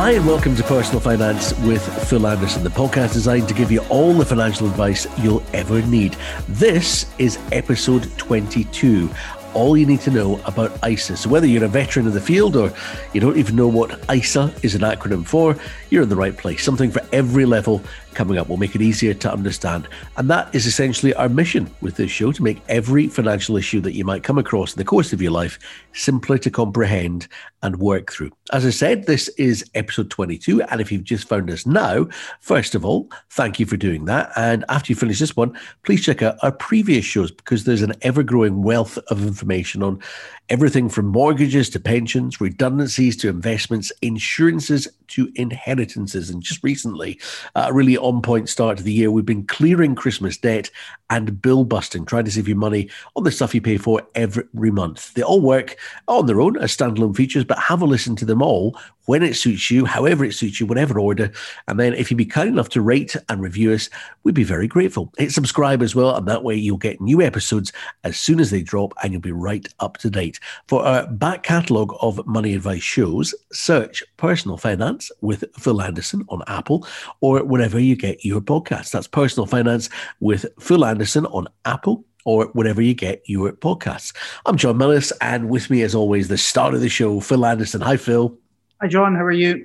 Hi, and welcome to Personal Finance with Phil Anderson, the podcast designed to give you all the financial advice you'll ever need. This is episode 22 all you need to know about ISA. So, whether you're a veteran of the field or you don't even know what ISA is an acronym for, you're in the right place. Something for every level coming up will make it easier to understand. And that is essentially our mission with this show to make every financial issue that you might come across in the course of your life simpler to comprehend and work through. As I said, this is episode 22. And if you've just found us now, first of all, thank you for doing that. And after you finish this one, please check out our previous shows because there's an ever growing wealth of information on everything from mortgages to pensions, redundancies to investments, insurances to inheritances. And just recently, a really on point start to the year, we've been clearing Christmas debt and bill busting, trying to save you money on the stuff you pay for every month. They all work on their own as standalone features, but have a listen to them all when it suits you, however it suits you, whatever order. And then if you'd be kind enough to rate and review us, we'd be very grateful. Hit subscribe as well, and that way you'll get new episodes as soon as they drop and you'll be right up to date. For our back catalogue of money advice shows, search Personal Finance with Phil Anderson on Apple or wherever you get your podcasts. That's Personal Finance with Phil Anderson on Apple or wherever you get your podcasts. I'm John Millis, and with me, as always, the start of the show, Phil Anderson. Hi, Phil. Hi, John. How are you?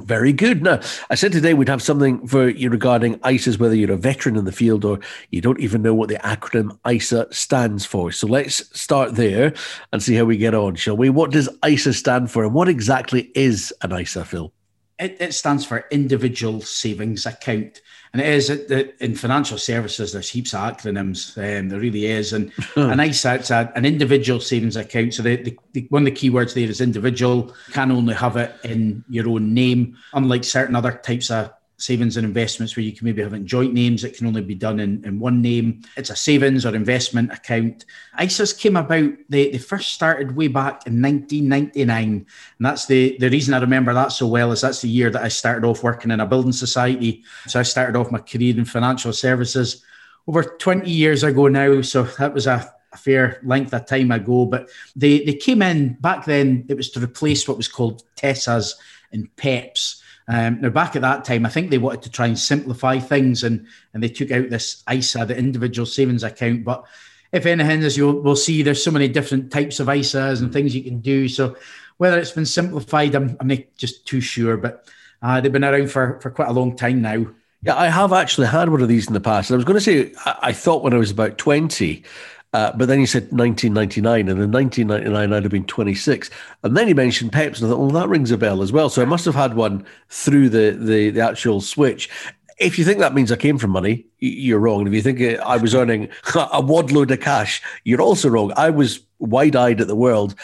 Very good. Now, I said today we'd have something for you regarding ISAs, whether you're a veteran in the field or you don't even know what the acronym ISA stands for. So let's start there and see how we get on, shall we? What does ISA stand for and what exactly is an ISA, Phil? It, it stands for Individual Savings Account. And it is in financial services, there's heaps of acronyms. Um, there really is. And an ISA, it's a, an individual savings account. So the, the, the, one of the keywords there is individual. Can only have it in your own name, unlike certain other types of savings and investments where you can maybe have in joint names. It can only be done in, in one name. It's a savings or investment account. ISAs came about, they, they first started way back in 1999. And that's the, the reason I remember that so well is that's the year that I started off working in a building society. So I started off my career in financial services over 20 years ago now. So that was a, a fair length of time ago. But they, they came in back then, it was to replace what was called TESSAs and PEPs. Um, now, back at that time, I think they wanted to try and simplify things, and and they took out this ISA, the individual savings account. But if anything, as you'll see, there's so many different types of ISAs and things you can do. So whether it's been simplified, I'm, I'm not just too sure. But uh, they've been around for for quite a long time now. Yeah, I have actually had one of these in the past. And I was going to say, I, I thought when I was about 20, uh, but then you said 1999, and in 1999 I'd have been 26. And then you mentioned Peps, and I thought, well, that rings a bell as well. So I must have had one through the the, the actual switch. If you think that means I came from money, you're wrong. And if you think I was earning a wadload of cash, you're also wrong. I was wide eyed at the world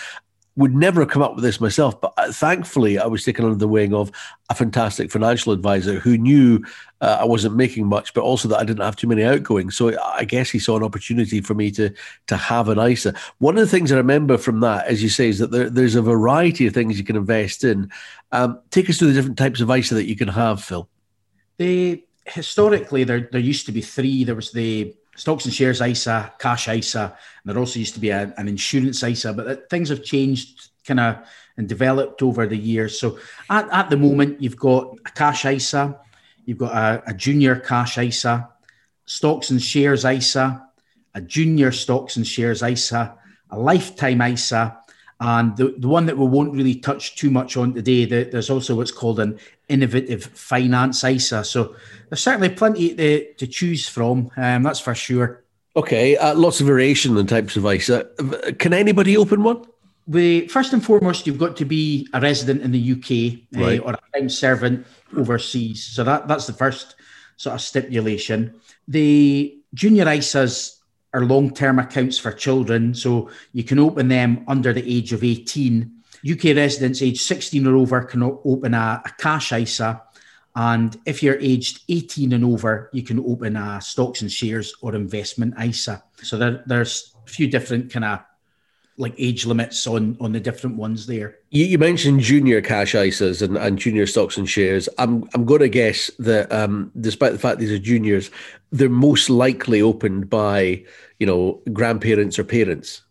would never have come up with this myself, but uh, thankfully I was taken under the wing of a fantastic financial advisor who knew uh, I wasn't making much, but also that I didn't have too many outgoings. So I guess he saw an opportunity for me to to have an ISA. One of the things I remember from that, as you say, is that there, there's a variety of things you can invest in. Um, take us through the different types of ISA that you can have, Phil. Historically there there used to be three. There was the stocks and shares ISA, cash ISA, and there also used to be a, an insurance ISA, but things have changed kind of and developed over the years. So at, at the moment, you've got a cash ISA, you've got a, a junior cash ISA, stocks and shares ISA, a junior stocks and shares ISA, a lifetime ISA, and the, the one that we won't really touch too much on today, the, there's also what's called an innovative finance ISA. So there's certainly plenty to, to choose from, um, that's for sure. Okay, uh, lots of variation in types of ISA. Can anybody open one? We, first and foremost, you've got to be a resident in the UK uh, right. uh, or a time servant overseas. So that, that's the first sort of stipulation. The junior ISAs are long term accounts for children. So you can open them under the age of 18. UK residents aged 16 or over can open a, a cash ISA. And if you're aged 18 and over, you can open a stocks and shares or investment ISA. So there, there's a few different kind of like age limits on on the different ones there. You, you, mentioned junior cash ISAs and, and junior stocks and shares. I'm I'm going to guess that um, despite the fact these are juniors, they're most likely opened by you know grandparents or parents.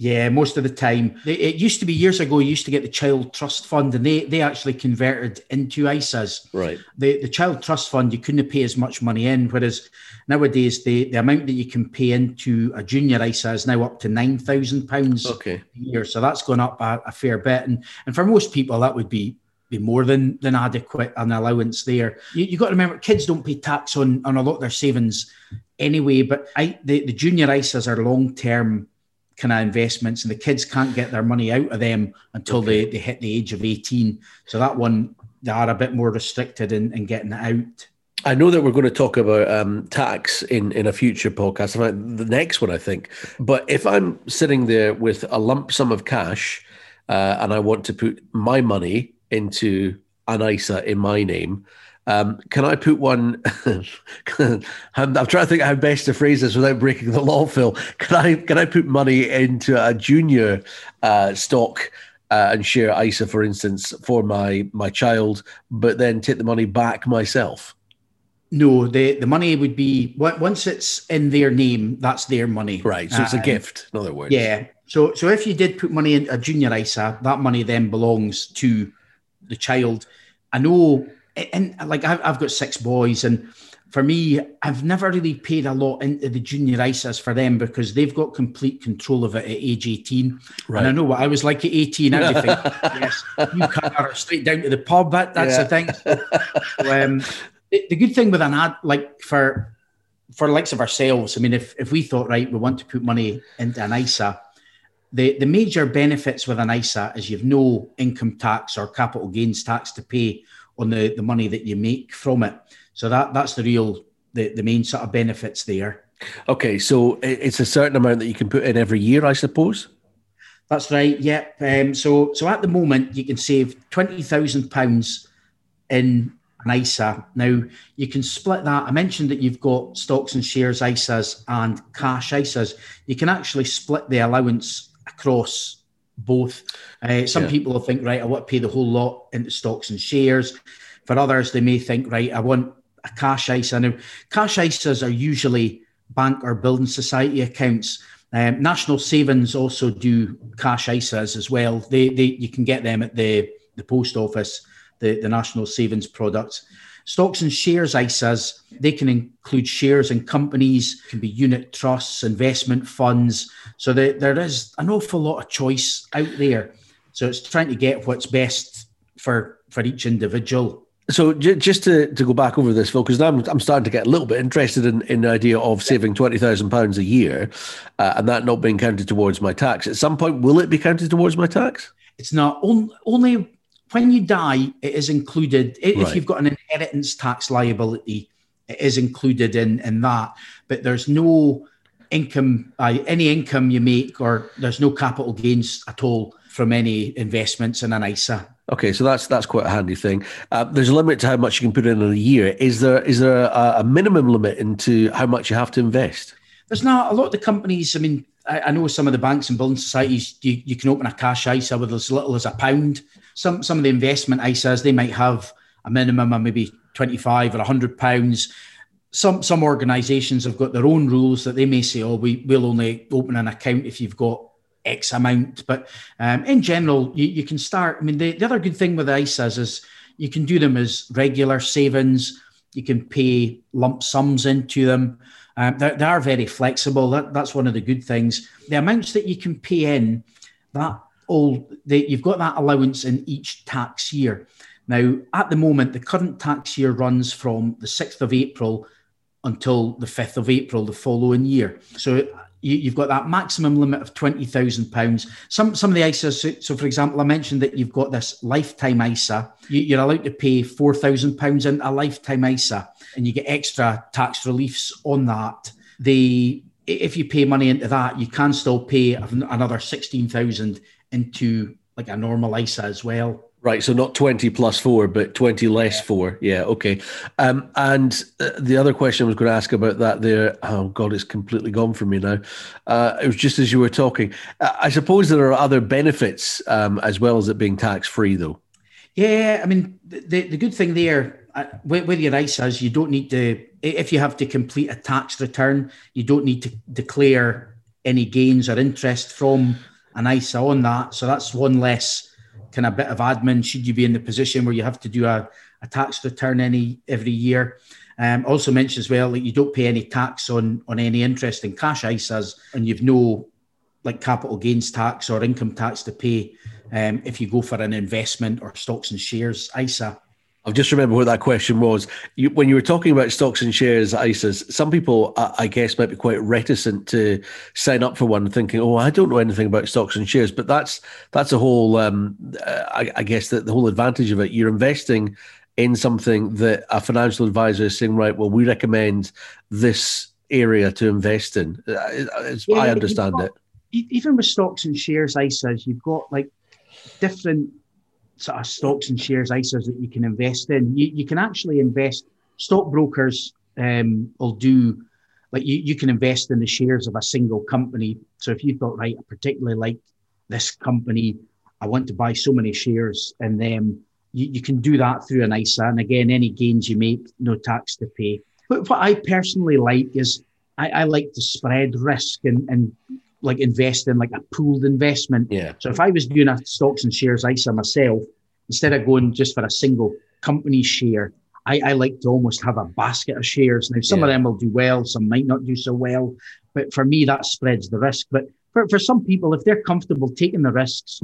Yeah, most of the time. It used to be years ago, you used to get the Child Trust Fund and they, they actually converted into ISAs. Right. The the Child Trust Fund, you couldn't pay as much money in, whereas nowadays the, the amount that you can pay into a junior ISA is now up to £9,000 okay. a year. So that's gone up a, a fair bit. And, and for most people, that would be be more than than adequate an allowance there. You, you got to remember, kids don't pay tax on on a lot of their savings anyway. But I, the the junior ISAs are long term kind of investments, and the kids can't get their money out of them until okay. they, they hit the age of eighteen. So that one they are a bit more restricted in, in getting it out. I know that we're going to talk about um, tax in, in a future podcast, the next one, I think. But if I'm sitting there with a lump sum of cash uh, and I want to put my money into an ISA in my name. Um, can I put one? I'm, I'm, trying to think how best to phrase this without breaking the law, Phil. Can I can I put money into a junior uh, stock uh, and share ISA, for instance, for my my child, but then take the money back myself? No, the the money would be once it's in their name, that's their money. Right. So it's a uh, gift, in other words. Yeah. So so if you did put money in a junior ISA, that money then belongs to the child. I know, and like I've, I've got six boys, and for me, I've never really paid a lot into the junior ISAs for them because they've got complete control of it at age 18. Right. And I know what I was like at 18. I think, yes, you car straight down to the pub. That, that's yeah. the thing. So, um, the, the, good thing with an ad, like for for likes of ourselves, I mean, if, if we thought, right, we want to put money into an ISA, the, the major benefits with an ISA is you've no income tax or capital gains tax to pay on the, the money that you make from it. So that that's the real the, the main sort of benefits there. Okay, so it's a certain amount that you can put in every year, I suppose. That's right. Yep. Um, so so at the moment you can save twenty thousand pounds in an ISA. Now you can split that. I mentioned that you've got stocks and shares ISAs and cash ISAs. You can actually split the allowance across both. Uh, some yeah. people will think, right, I want to pay the whole lot into stocks and shares. For others, they may think, right, I want a cash ISA. Now, cash ISAs are usually bank or building society accounts. Um, National Savings also do cash ISAs as well. They, they, you can get them at the, the post office, the, the National Savings products. Stocks and shares ISAs, they can include shares in companies, can be unit trusts, investment funds. So there, there is an awful lot of choice out there. So it's trying to get what's best for, for each individual. So j- just to, to go back over this, Phil, because I'm, I'm starting to get a little bit interested in, in the idea of saving £20,000 a year uh, and that not being counted towards my tax. At some point, will it be counted towards my tax? It's not. On, only when you die, it is included. If right. you've got an inheritance tax liability, it is included in, in that. But there's no income, uh, any income you make, or there's no capital gains at all from any investments in an ISA. Okay, so that's that's quite a handy thing. Uh, there's a limit to how much you can put in in a year. Is there is there a, a minimum limit into how much you have to invest? There's not a lot of the companies. I mean, I, I know some of the banks and building societies. You, you can open a cash ISA with as little as a pound. Some some of the investment ISAs they might have a minimum of maybe 25 or 100 pounds. Some some organizations have got their own rules that they may say oh we will only open an account if you've got x amount. But um, in general you, you can start i mean the, the other good thing with isas is you can do them as regular savings. You can pay lump sums into them um, they, are very flexible that, that's one of the good things the amounts that you can pay in that all the, you've got that allowance in each tax year. Now, at the moment, the current tax year runs from the 6th of April until the 5th of April the following year. So you, have got that maximum limit of £20,000. Some, some of the ISAs, so for example, I mentioned that you've got this lifetime ISA. You, are allowed to pay £4,000 in a lifetime ISA and you get extra tax reliefs on that. The if you pay money into that, you can still pay another 16000 into like a normal ISA as well. Right, so not 20 plus four, but 20 less four. Yeah, okay. Um, and uh, the other question I was going to ask about that there, oh God, it's completely gone from me now. Uh, it was just as you were talking. Uh, I suppose there are other benefits um, as well as it being tax free, though. Yeah, I mean, the, the good thing there uh, with, with your ISAs, you don't need to, if you have to complete a tax return, you don't need to declare any gains or interest from an ISA on that. So that's one less kind of bit of admin. Should you be in the position where you have to do a, a tax return any every year? Um, also mentioned as well that you don't pay any tax on on any interest in cash ISAs, and you've no like capital gains tax or income tax to pay um, if you go for an investment or stocks and shares ISA. I've just remembered what that question was. You, when you were talking about stocks and shares ISAs, some people, I, I guess, might be quite reticent to sign up for one, thinking, "Oh, I don't know anything about stocks and shares." But that's that's a whole, um, I, I, guess, that the whole advantage of it. You're investing in something that a financial advisor is saying, "Right, well, we recommend this area to invest in." Uh, yeah, I understand got, it. Even with stocks and shares ISAs, you've got like different sort of stocks and shares ISAs that you can invest in. You, you can actually invest, stockbrokers um, will do, like you, you can invest in the shares of a single company. So if you thought, right, I particularly like this company, I want to buy so many shares in them, you, you can do that through an ISA. And again, any gains you make, no tax to pay. But what I personally like is I, I like to spread risk and, and like invest in like a pooled investment. Yeah. So if I was doing a stocks and shares ISA myself, instead of going just for a single company share, I, I like to almost have a basket of shares. Now, some yeah. of them will do well, some might not do so well. But for me, that spreads the risk. But for, for some people, if they're comfortable taking the risks,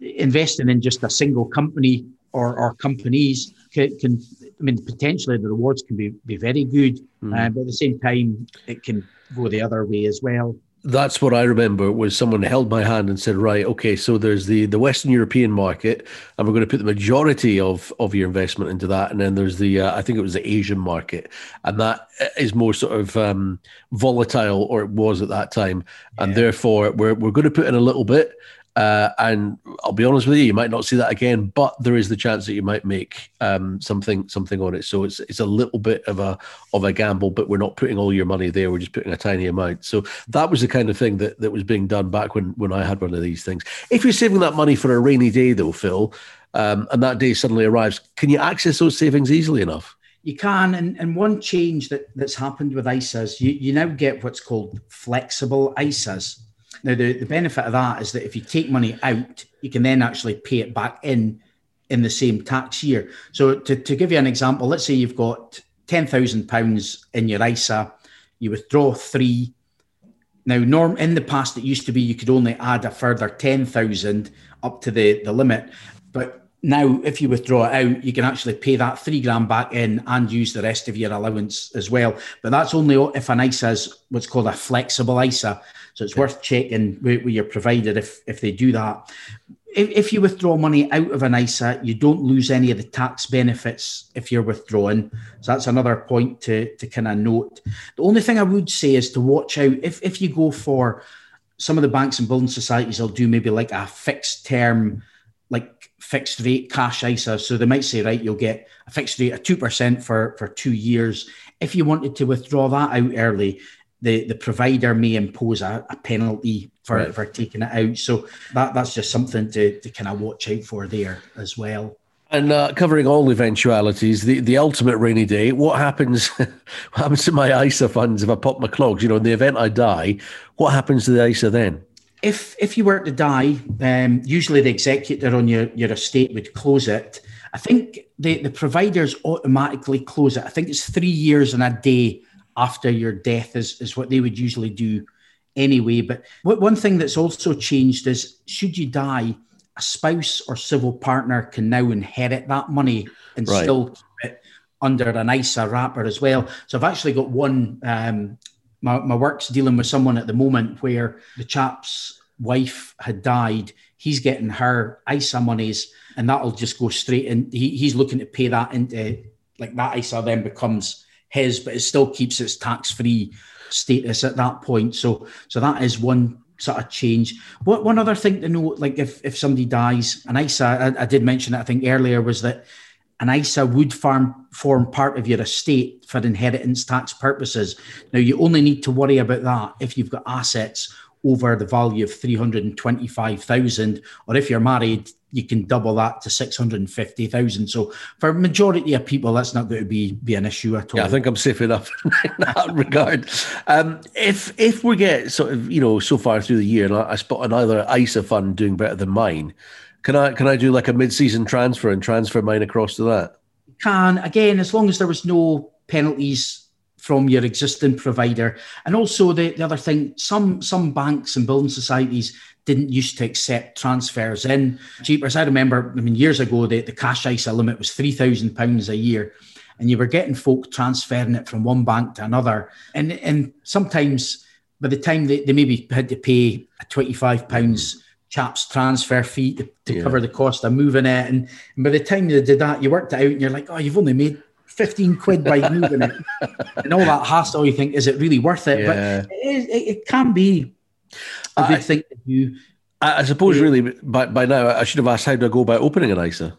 investing in just a single company or, or companies can, can, I mean, potentially the rewards can be, be very good. Mm. Uh, but at the same time, it can go the other way as well that's what I remember was someone held my hand and said, right, okay, so there's the, the Western European market, and we're going to put the majority of, of your investment into that. And then there's the, uh, I think it was the Asian market, and that is more sort of um, volatile, or it was at that time. And therefore, we're, we're going to put in a little bit, uh, and I'll be honest with you, you might not see that again, but there is the chance that you might make um, something something on it. So it's it's a little bit of a of a gamble, but we're not putting all your money there. We're just putting a tiny amount. So that was the kind of thing that, that was being done back when when I had one of these things. If you're saving that money for a rainy day, though, Phil, um, and that day suddenly arrives, can you access those savings easily enough? You can, and, and one change that, that's happened with ISAs, you, you now get what's called flexible ISAs. Now, the, the benefit of that is that if you take money out, you can then actually pay it back in in the same tax year. So, to, to give you an example, let's say you've got £10,000 in your ISA, you withdraw three. Now, norm in the past, it used to be you could only add a further 10,000 up to the, the limit. But now, if you withdraw it out, you can actually pay that three grand back in and use the rest of your allowance as well. But that's only if an ISA is what's called a flexible ISA. So it's worth checking with, with your provider if, if they do that. If, if you withdraw money out of an ISA, you don't lose any of the tax benefits if you're withdrawing. So that's another point to, to kind of note. The only thing I would say is to watch out if, if you go for some of the banks and building societies, will do maybe like a fixed term, fixed rate cash ISA. So they might say, right, you'll get a fixed rate of 2% for, for two years. If you wanted to withdraw that out early, the, the provider may impose a, a penalty for, right. for taking it out. So that, that's just something to, to kind of watch out for there as well. And uh, covering all eventualities, the, the ultimate rainy day, what happens what happens to my ISA funds if I pop my clogs? You know, in the event I die, what happens to the ISA then? If if you were to die, um, usually the executor on your, your estate would close it. I think the, the providers automatically close it. I think it's three years and a day after your death is, is what they would usually do anyway. But what, one thing that's also changed is should you die, a spouse or civil partner can now inherit that money and right. still keep it under an ISA wrapper as well. So I've actually got one. Um, my, my work's dealing with someone at the moment where the chap's wife had died. He's getting her ISA monies, and that'll just go straight in. He, he's looking to pay that into like that ISA then becomes his, but it still keeps its tax free status at that point. So, so that is one sort of change. What one other thing to note, like if if somebody dies, an ISA, I, I did mention it, I think earlier, was that an ISA would farm, form part of your estate for inheritance tax purposes. Now, you only need to worry about that if you've got assets over the value of 325,000 or if you're married you can double that to 650,000. So for majority of people, that's not going to be, be an issue at all. Yeah, I think I'm safe enough in that regard. Um, if if we get sort of, you know, so far through the year and I, I spot another ISA fund doing better than mine, can I can I do like a mid-season transfer and transfer mine across to that? Can, again, as long as there was no penalties from your existing provider. And also the, the other thing, some some banks and building societies didn't used to accept transfers in. Cheapers, I remember, I mean, years ago, the, the cash ISA limit was £3,000 a year. And you were getting folk transferring it from one bank to another. And, and sometimes by the time they, they maybe had to pay a £25 mm. Chap's transfer fee to, to yeah. cover the cost of moving it. And, and by the time you did that, you worked it out and you're like, oh, you've only made 15 quid by moving it and all that hassle. You think, is it really worth it? Yeah. But it, it, it, can be a good I, thing to do. I, suppose, really, by, by now, I should have asked how do I go about opening an ISA?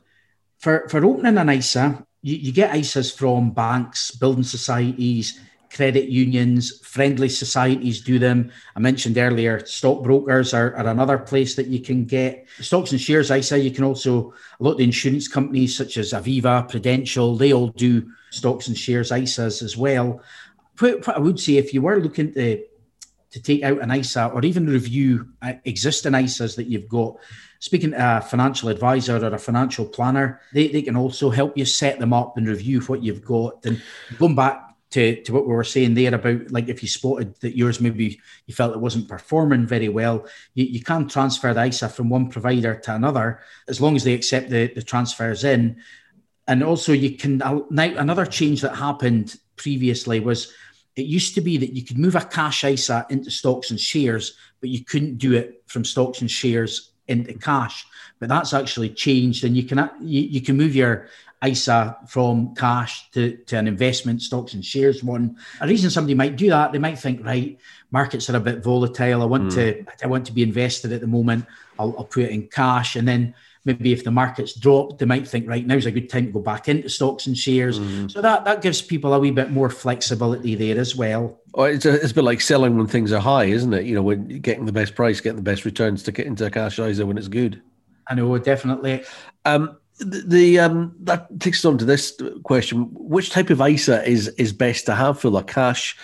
For, for opening an ISA, you, you get ISAs from banks, building societies, credit unions, friendly societies do them. I mentioned earlier, stockbrokers are, are another place that you can get stocks and shares ISA. You can also, a lot of the insurance companies such as Aviva, Prudential, they all do stocks and shares ISAs as well. What I would say, if you were looking to to take out an ISA or even review uh, existing ISAs that you've got, speaking to a financial advisor or a financial planner, they, they can also help you set them up and review what you've got. And going back to, to what we were saying there about like if you spotted that yours maybe you felt it wasn't performing very well, you, you can transfer the ISA from one provider to another as long as they accept the, the transfers in. And also you can uh, now another change that happened previously was it used to be that you could move a cash ISA into stocks and shares, but you couldn't do it from stocks and shares into cash. But that's actually changed, and you can you, you can move your ISA from cash to, to an investment, stocks and shares one. A reason somebody might do that, they might think, right, markets are a bit volatile. I want mm. to I want to be invested at the moment. I'll, I'll put it in cash, and then maybe if the markets drop, they might think, right, now's a good time to go back into stocks and shares. Mm. So that that gives people a wee bit more flexibility there as well. Oh, it's a, it's a bit like selling when things are high, isn't it? You know, when getting the best price, getting the best returns to get into a cash ISA when it's good. I know, definitely. Um, the, the um, that takes us on to this question: Which type of ISA is is best to have for a cash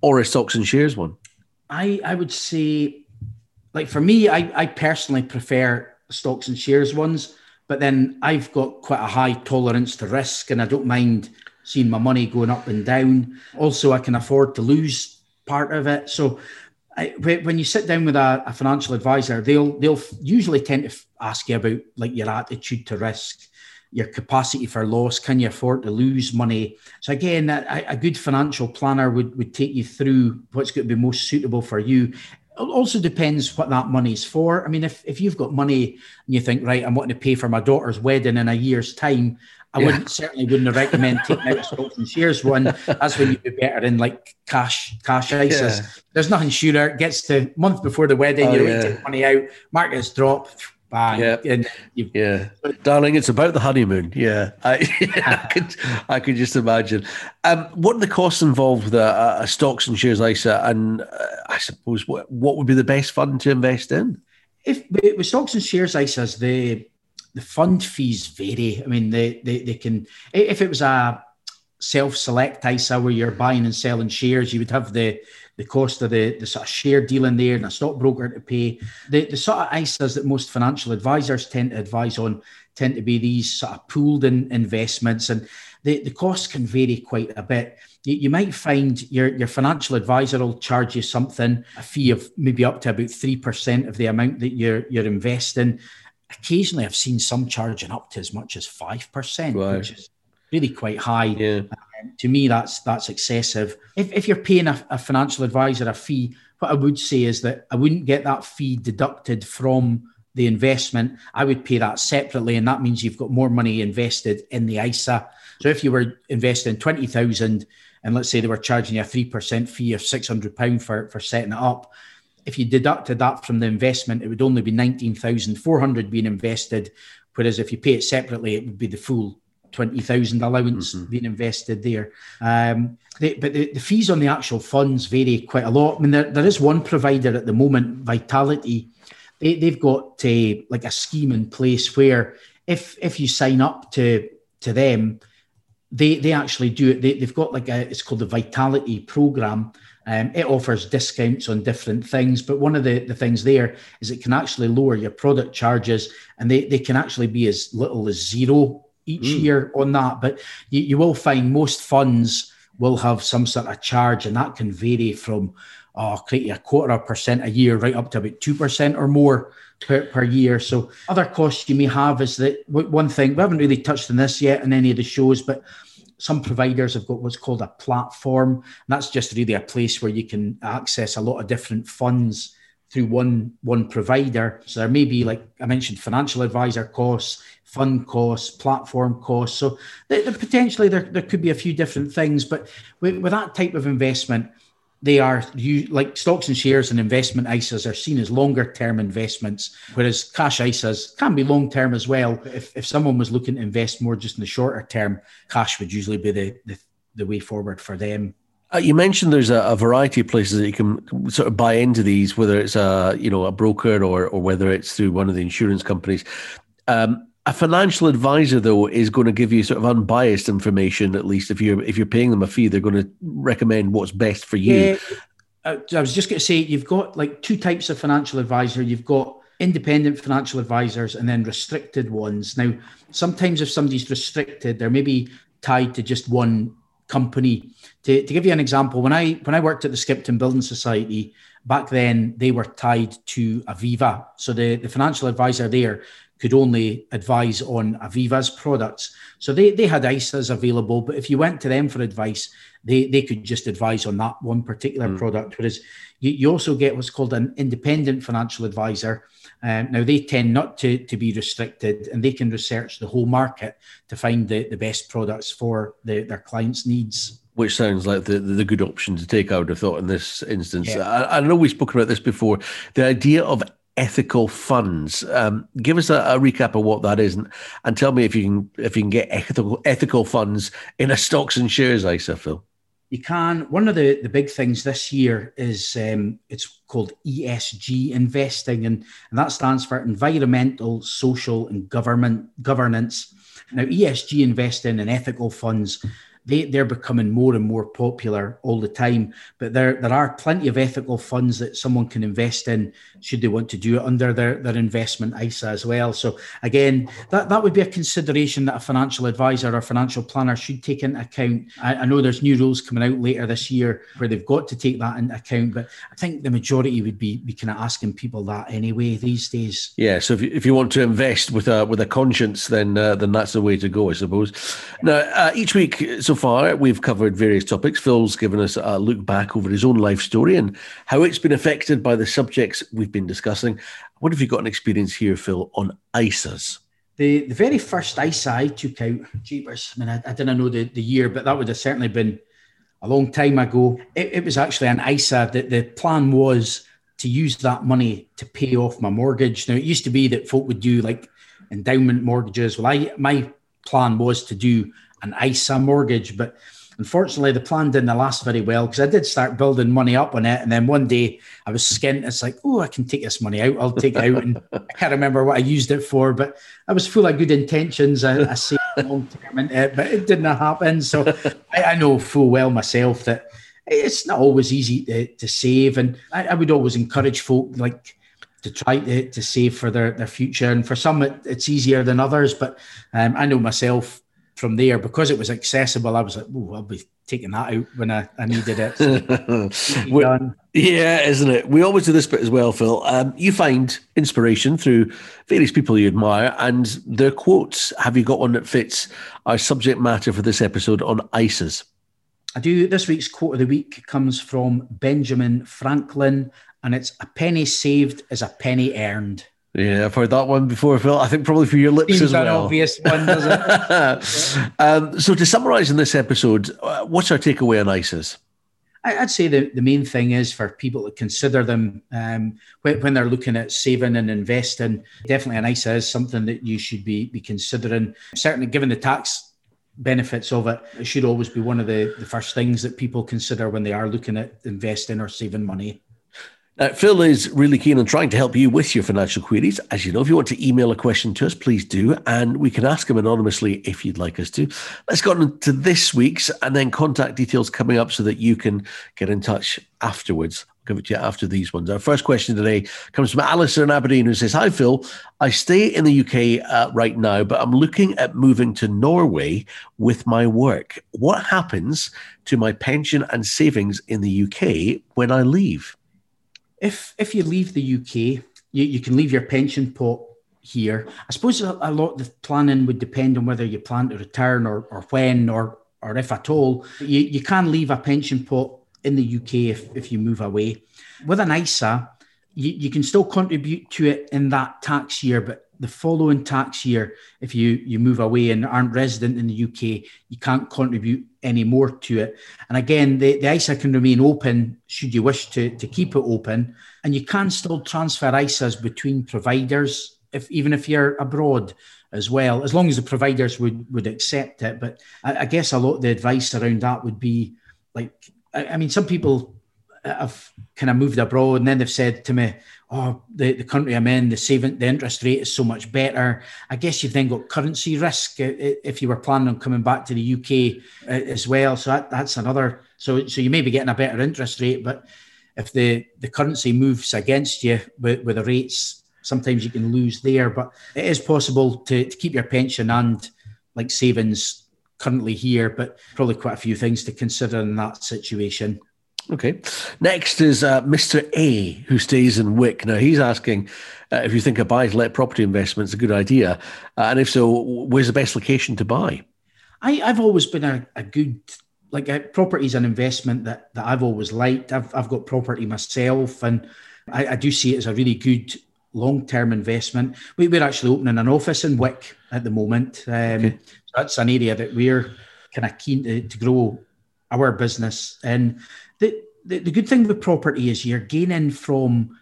or a stocks and shares one? I I would say, like for me, I I personally prefer stocks and shares ones, but then I've got quite a high tolerance to risk, and I don't mind seeing my money going up and down. Also, I can afford to lose part of it, so I, when you sit down with a, a, financial advisor, they'll they'll usually tend to ask you about like your attitude to risk, your capacity for loss. Can you afford to lose money? So again, a, a good financial planner would would take you through what's going to be most suitable for you. It also depends what that money's for. I mean, if, if you've got money and you think, right, I'm wanting to pay for my daughter's wedding in a year's time, I yeah. wouldn't certainly wouldn't recommend taking out a stocks and shares one. That's when you'd be better in like cash cash ISAs. Yeah. There's nothing sure. It gets to month before the wedding, oh, you yeah. take money out, markets drop, bang. Yeah, yeah. Darling, it's about the honeymoon. Yeah, I, I could I could just imagine. Um, what are the costs involved with a, a stocks and shares ISA? And uh, I suppose what what would be the best fund to invest in? If with stocks and shares ISAs, the the fund fees vary. I mean, they, they, they can, if it was a self select ISA where you're buying and selling shares, you would have the, the cost of the, the sort of share deal in there and a stockbroker to pay. The, the sort of ISAs that most financial advisors tend to advise on tend to be these sort of pooled in investments and the, the costs can vary quite a bit. You, you might find your, your financial advisor will charge you something, a fee of maybe up to about 3% of the amount that you're, you're investing occasionally I've seen some charging up to as much as five percent, which is really quite high. Yeah. Um, to me, that's that's excessive. If, if you're paying a, a, financial advisor a fee, what I would say is that I wouldn't get that fee deducted from the investment. I would pay that separately, and that means you've got more money invested in the ISA. So if you were investing twenty thousand, and let's say they were charging you a three percent fee of six hundred pound for for setting it up, if you deducted that from the investment, it would only be 19,400 being invested. Whereas if you pay it separately, it would be the full 20,000 allowance mm-hmm. being invested there. Um, they, but the, the, fees on the actual funds vary quite a lot. I mean, there, there is one provider at the moment, Vitality, they, they've got a, like a scheme in place where if if you sign up to to them, they they actually do it. They, they've got like a it's called the Vitality Program. Um, it offers discounts on different things, but one of the, the things there is it can actually lower your product charges and they, they can actually be as little as zero each mm. year on that. But you, you will find most funds will have some sort of charge, and that can vary from oh, create a quarter of a percent a year right up to about 2% or more per, per year. So, other costs you may have is that one thing we haven't really touched on this yet in any of the shows, but some providers have got what's called a platform. That's just really a place where you can access a lot of different funds through one one provider. So there may be, like I mentioned, financial advisor costs, fund costs, platform costs. So potentially there, there could be a few different things, but with, with that type of investment, they are like stocks and shares and investment ISAs are seen as longer term investments, whereas cash ISAs can be long term as well. If, if someone was looking to invest more just in the shorter term, cash would usually be the, the, the way forward for them. Uh, you mentioned there's a, a, variety of places that you can sort of buy into these, whether it's a you know a broker or or whether it's through one of the insurance companies. Um, a financial advisor, though, is going to give you sort of unbiased information. At least if you're if you're paying them a fee, they're going to recommend what's best for you. Yeah, I was just going to say you've got like two types of financial advisor. You've got independent financial advisors and then restricted ones. Now, sometimes if somebody's restricted, they're maybe tied to just one company. To, to give you an example, when I when I worked at the Skipton Building Society back then, they were tied to Aviva. So the, the financial advisor there could only advise on Aviva's products. So they, they had ISAs available, but if you went to them for advice, they, they could just advise on that one particular mm. product. Whereas you, you also get what's called an independent financial advisor. Um, now they tend not to, to be restricted and they can research the whole market to find the, the best products for the, their clients' needs which sounds like the, the good option to take, I would have thought in this instance. Yeah. I, I, know we've spoken about this before. The idea of ethical funds. Um, give us a, a, recap of what that is, and, and tell me if you can if you can get ethical ethical funds in a stocks and shares ISA, Phil. You can. One of the, the big things this year is um, it's called ESG investing, and, and that stands for environmental, social, and government governance. Now, ESG investing and ethical funds they, they're becoming more and more popular all the time. But there, there are plenty of ethical funds that someone can invest in should they want to do it under their, their investment ISA as well. So again, that, that would be a consideration that a financial advisor or financial planner should take into account. I, I know there's new rules coming out later this year where they've got to take that into account, but I think the majority would be, be kind of asking people that anyway these days. Yeah. So if you, if you want to invest with a with a conscience, then uh, then that's the way to go, I suppose. Now, uh, each week so far, we've covered various topics. Phil's given us a look back over his own life story and how it's been affected by the subjects we've been discussing. What have you got an experience here, Phil, on ISAs? The, the very first ISA I took out, jeepers, I mean, I, I didn't know the, the year, but that would have certainly been a long time ago. It, it was actually an ISA that the plan was to use that money to pay off my mortgage. Now, it used to be that folk would do like endowment mortgages. Well, I my plan was to do an ISA mortgage, but unfortunately the plan didn't last very well because I did start building money up on it, and then one day I was skint. It's like, oh, I can take this money out. I'll take it out, and I can't remember what I used it for, but I was full of good intentions. I, I saved long term into it, but it didn't happen. So I, I, know full well myself that it's not always easy to, to save, and I, I would always encourage folk like to try to, to save for their, their future. And for some, it, it's easier than others. But um, I know myself, from there because it was accessible. I was like, "Oh, I'll be taking that out when I, I needed it." So yeah, isn't it? We always do this bit as well, Phil. Um, you find inspiration through various people you admire and their quotes. Have you got one that fits our subject matter for this episode on ISAs? I do. This week's quote of the week comes from Benjamin Franklin, and it's "A penny saved is a penny earned." Yeah, I've heard that one before, Phil. I think probably for your lips Seems as well. That obvious one, does it? um, so, to summarise in this episode, uh, what's our takeaway on ISAs? I'd say the, the main thing is for people to consider them um, when, when, they're looking at saving and investing. Definitely, an ISA is something that you should be be considering. Certainly, given the tax benefits of it, it should always be one of the, the first things that people consider when they are looking at investing or saving money. Uh, Phil is really keen on trying to help you with your financial queries. As you know, if you want to email a question to us, please do, and we can ask him anonymously if you'd like us to. Let's go on to this week's, and then contact details coming up so that you can get in touch afterwards. I'll give it to you after these ones. Our first question today comes from Alistair in Aberdeen, who says, "Hi Phil, I stay in the UK uh, right now, but I'm looking at moving to Norway with my work. What happens to my pension and savings in the UK when I leave?" If if you leave the UK, you, you can leave your pension pot here. I suppose a, a lot of the planning would depend on whether you plan to return or, or when or or if at all. You, you can leave a pension pot in the UK if, if you move away. With an ISA, you, you can still contribute to it in that tax year, but the following tax year, if you you move away and aren't resident in the UK, you can't contribute any more to it. And again, the, the ISA can remain open should you wish to, to keep it open. And you can still transfer ISAs between providers, if even if you're abroad as well, as long as the providers would, would accept it. But I, I guess a lot of the advice around that would be like, I, I mean, some people have kind of moved abroad and then they've said to me, oh, the, the country I'm in, the saving, the interest rate is so much better. I guess you've then got currency risk if you were planning on coming back to the UK uh, as well. So that, that's another. So so you may be getting a better interest rate, but if the the currency moves against you with, with the rates, sometimes you can lose there. But it is possible to, to keep your pension and like savings currently here, but probably quite a few things to consider in that situation. Okay. Next is uh, Mr. A, who stays in Wick. Now, he's asking uh, if you think a buy to let property investment is a good idea. Uh, and if so, where's the best location to buy? I, have always been a, a good, like, uh, property is an investment that, that I've always liked. I've, I've got property myself, and I, I do see it as a really good long term investment. We, we're actually opening an office in Wick at the moment. Um, okay. So that's an area that we're kind of keen to, to grow our business in the, the, good thing with property is you're gaining from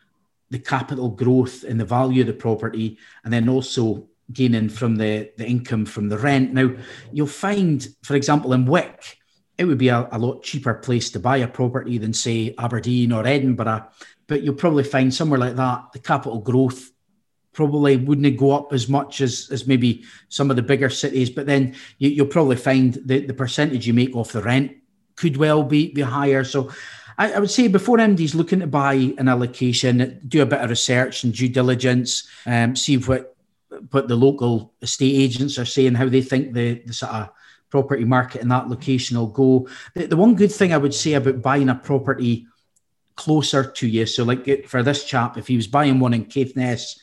the capital growth and the value of the property, and then also gaining from the, the income from the rent. Now, you'll find, for example, in Wick, it would be a, a lot cheaper place to buy a property than, say, Aberdeen or Edinburgh. But you'll probably find somewhere like that, the capital growth probably wouldn't go up as much as, as maybe some of the bigger cities. But then you, will probably find the, the percentage you make off the rent could well be be higher. So I, I, would say before MD's looking to buy an allocation, do a bit of research and due diligence, um, see what what the local estate agents are saying, how they think the, the sort of property market in that location will go. The, the one good thing I would say about buying a property closer to you, so like for this chap, if he was buying one in Caithness,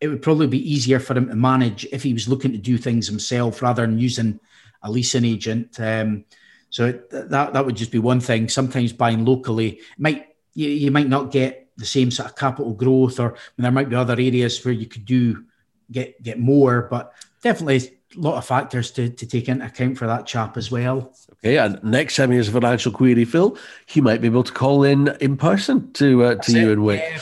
it would probably be easier for him to manage if he was looking to do things himself rather than using a leasing agent. Um, so that that would just be one thing. Sometimes buying locally might you, you might not get the same sort of capital growth, or there might be other areas where you could do get get more. But definitely a lot of factors to, to take into account for that chap as well. Okay, and next time he has a financial query, Phil, he might be able to call in in person to uh, to you and Wick. Yeah.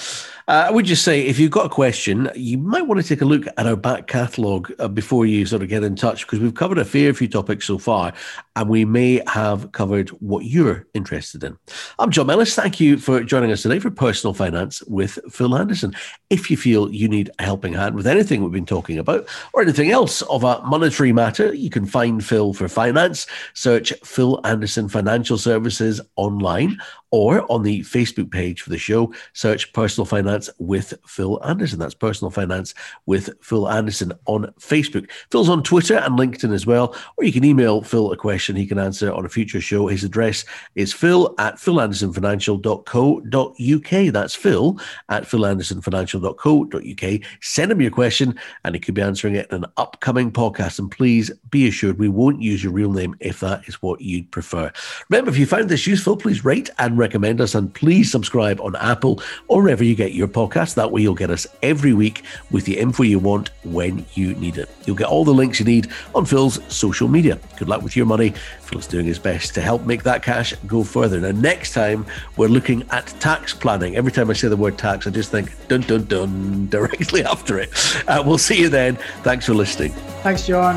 Uh, I would just say, if you've got a question, you might want to take a look at our back catalogue uh, before you sort of get in touch, because we've covered a fair few topics so far, and we may have covered what you're interested in. I'm John Mellis. Thank you for joining us today for Personal Finance with Phil Anderson. If you feel you need a helping hand with anything we've been talking about, or anything else of a monetary matter, you can find Phil for finance. Search Phil Anderson Financial Services online or on the Facebook page for the show, search Personal Finance with Phil Anderson. That's Personal Finance with Phil Anderson on Facebook. Phil's on Twitter and LinkedIn as well, or you can email Phil a question he can answer on a future show. His address is phil at philandersonfinancial.co.uk. That's phil at philandersonfinancial.co.uk. Send him your question and he could be answering it in an upcoming podcast. And please be assured we won't use your real name if that is what you'd prefer. Remember, if you found this useful, please rate and recommend us, and please subscribe on Apple or wherever you get your podcast. That way, you'll get us every week with the info you want when you need it. You'll get all the links you need on Phil's social media. Good luck with your money. Phil's doing his best to help make that cash go further. Now, next time, we're looking at tax planning. Every time I say the word tax, I just think dun dun dun directly after it. Uh, we'll see you then. Thanks for listening. Thanks, John.